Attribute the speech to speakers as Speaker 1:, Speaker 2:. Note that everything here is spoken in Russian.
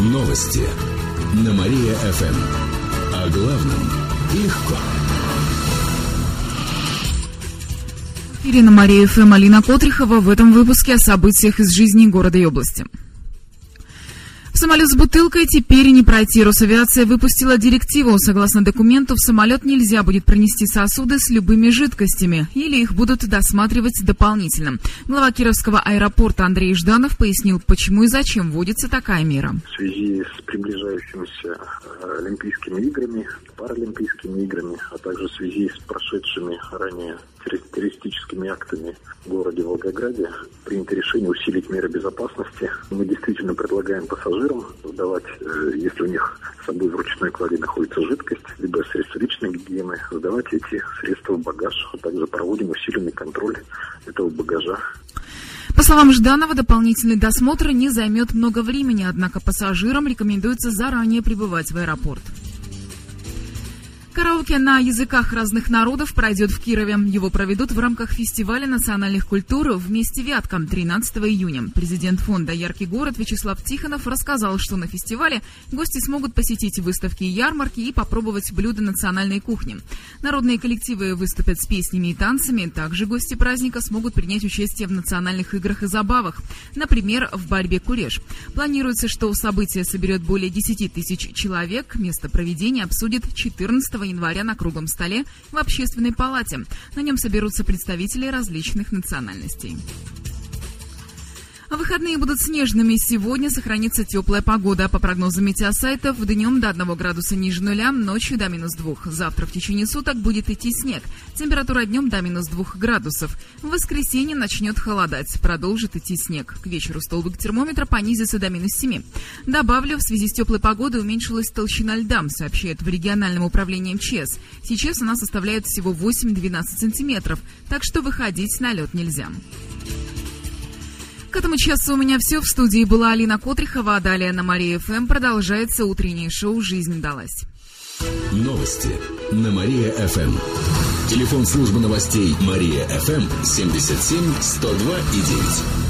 Speaker 1: Новости на Мария-ФМ. О главном легко.
Speaker 2: Ирина Мария ФМ, Алина Котрихова в этом выпуске о событиях из жизни города и области. В самолет с бутылкой теперь не пройти. Росавиация выпустила директиву. Согласно документу, в самолет нельзя будет пронести сосуды с любыми жидкостями, или их будут досматривать дополнительно. Глава Кировского аэропорта Андрей Жданов пояснил, почему и зачем вводится такая мера.
Speaker 3: В связи с приближающимися э, Олимпийскими играми, Паралимпийскими играми, а также в связи с прошедшими ранее террористическими актами в городе Волгограде принято решение усилить меры безопасности. Мы действительно предлагаем пассажирам сдавать, э, если у них с собой в ручной кладе находится жидкость, либо средства личной гигиены, сдавать эти средства в багаж, а также проводим усиленный контроль этого багажа.
Speaker 2: По словам Жданова, дополнительный досмотр не займет много времени, однако пассажирам рекомендуется заранее прибывать в аэропорт. Караоке на языках разных народов пройдет в Кирове. Его проведут в рамках фестиваля национальных культур «Вместе Вятка» 13 июня. Президент фонда «Яркий город» Вячеслав Тихонов рассказал, что на фестивале гости смогут посетить выставки и ярмарки и попробовать блюда национальной кухни. Народные коллективы выступят с песнями и танцами. Также гости праздника смогут принять участие в национальных играх и забавах. Например, в борьбе куреж. Планируется, что событие соберет более 10 тысяч человек. Место проведения обсудит 14 января на круглом столе в Общественной палате. На нем соберутся представители различных национальностей. А выходные будут снежными. Сегодня сохранится теплая погода. По прогнозам метеосайтов, днем до 1 градуса ниже нуля, ночью до минус 2. Завтра в течение суток будет идти снег. Температура днем до минус 2 градусов. В воскресенье начнет холодать. Продолжит идти снег. К вечеру столбик термометра понизится до минус 7. Добавлю, в связи с теплой погодой уменьшилась толщина льда, сообщает в региональном управлении МЧС. Сейчас она составляет всего 8-12 сантиметров, так что выходить на лед нельзя. К этому часу у меня все. В студии была Алина Котрихова, а далее на Мария ФМ продолжается утреннее шоу «Жизнь далась».
Speaker 1: Новости на Мария ФМ. Телефон службы новостей Мария ФМ 77 102 и 9.